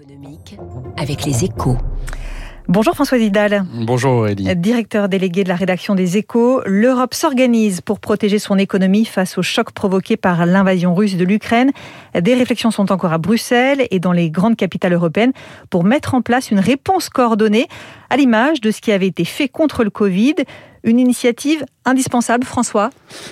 économique avec les échos. Bonjour François Vidal. Bonjour Aurélie. Directeur délégué de la rédaction des Échos, l'Europe s'organise pour protéger son économie face au choc provoqué par l'invasion russe de l'Ukraine. Des réflexions sont encore à Bruxelles et dans les grandes capitales européennes pour mettre en place une réponse coordonnée à l'image de ce qui avait été fait contre le Covid. Une initiative indispensable, François?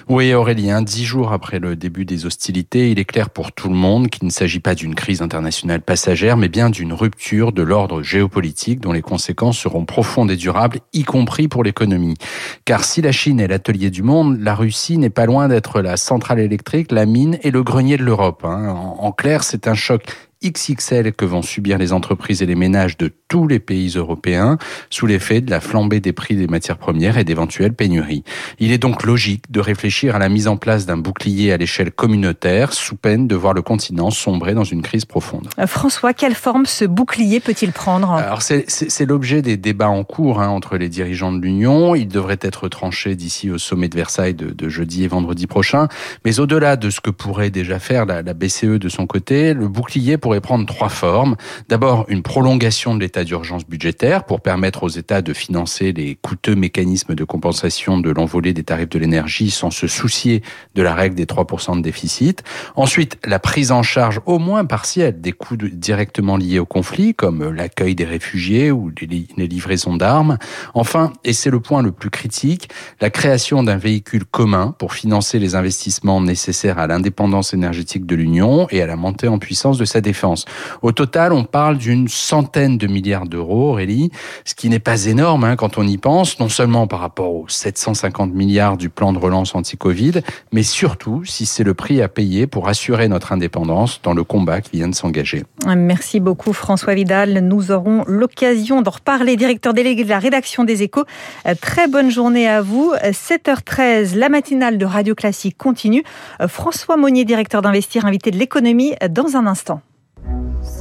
Oui, Aurélie, dix jours après le début des hostilités, il est clair pour tout le monde qu'il ne s'agit pas d'une crise internationale passagère, mais bien d'une rupture de l'ordre géopolitique dont les conséquences seront profondes et durables, y compris pour l'économie. Car si la Chine est l'atelier du monde, la Russie n'est pas loin d'être la centrale électrique, la mine et le grenier de l'Europe. Hein. En clair, c'est un choc XXL que vont subir les entreprises et les ménages de tous les pays européens sous l'effet de la flambée des prix des matières premières et d'éventuelles pénuries. Il est donc logique de réfléchir à la mise en place d'un bouclier à l'échelle communautaire sous peine de voir le continent sombrer dans une crise profonde. Euh, François, quelle forme ce bouclier peut-il prendre? Alors c'est l'objet des débats en cours hein, entre les dirigeants de l'Union. Il devrait être tranché d'ici au sommet de Versailles de, jeudi et vendredi prochain. Mais au-delà de ce que pourrait déjà faire la, la BCE de son côté, le bouclier pourrait prendre trois formes. D'abord, une prolongation de l'état d'urgence budgétaire pour permettre aux États de financer les coûteux mécanismes de compensation de l'envolée des tarifs de l'énergie sans se soucier de la règle des 3% de déficit. Ensuite, la prise en charge au moins partielle des coûts directement liés au conflit, comme l'accueil des réfugiés ou les livraisons d'armes. Enfin, et c'est le point le plus critique, la création d'un véhicule commun pour financer les investissements nécessaires à l'indépendance énergétique de l'Union et à la montée en puissance de sa Au total, on parle d'une centaine de milliards d'euros, Aurélie, ce qui n'est pas énorme hein, quand on y pense, non seulement par rapport aux 750 milliards du plan de relance anti-Covid, mais surtout si c'est le prix à payer pour assurer notre indépendance dans le combat qui vient de s'engager. Merci beaucoup François Vidal. Nous aurons l'occasion d'en reparler. Directeur délégué de la rédaction des échos, très bonne journée à vous. 7h13, la matinale de Radio Classique continue. François Monnier, directeur d'Investir, invité de l'économie, dans un instant.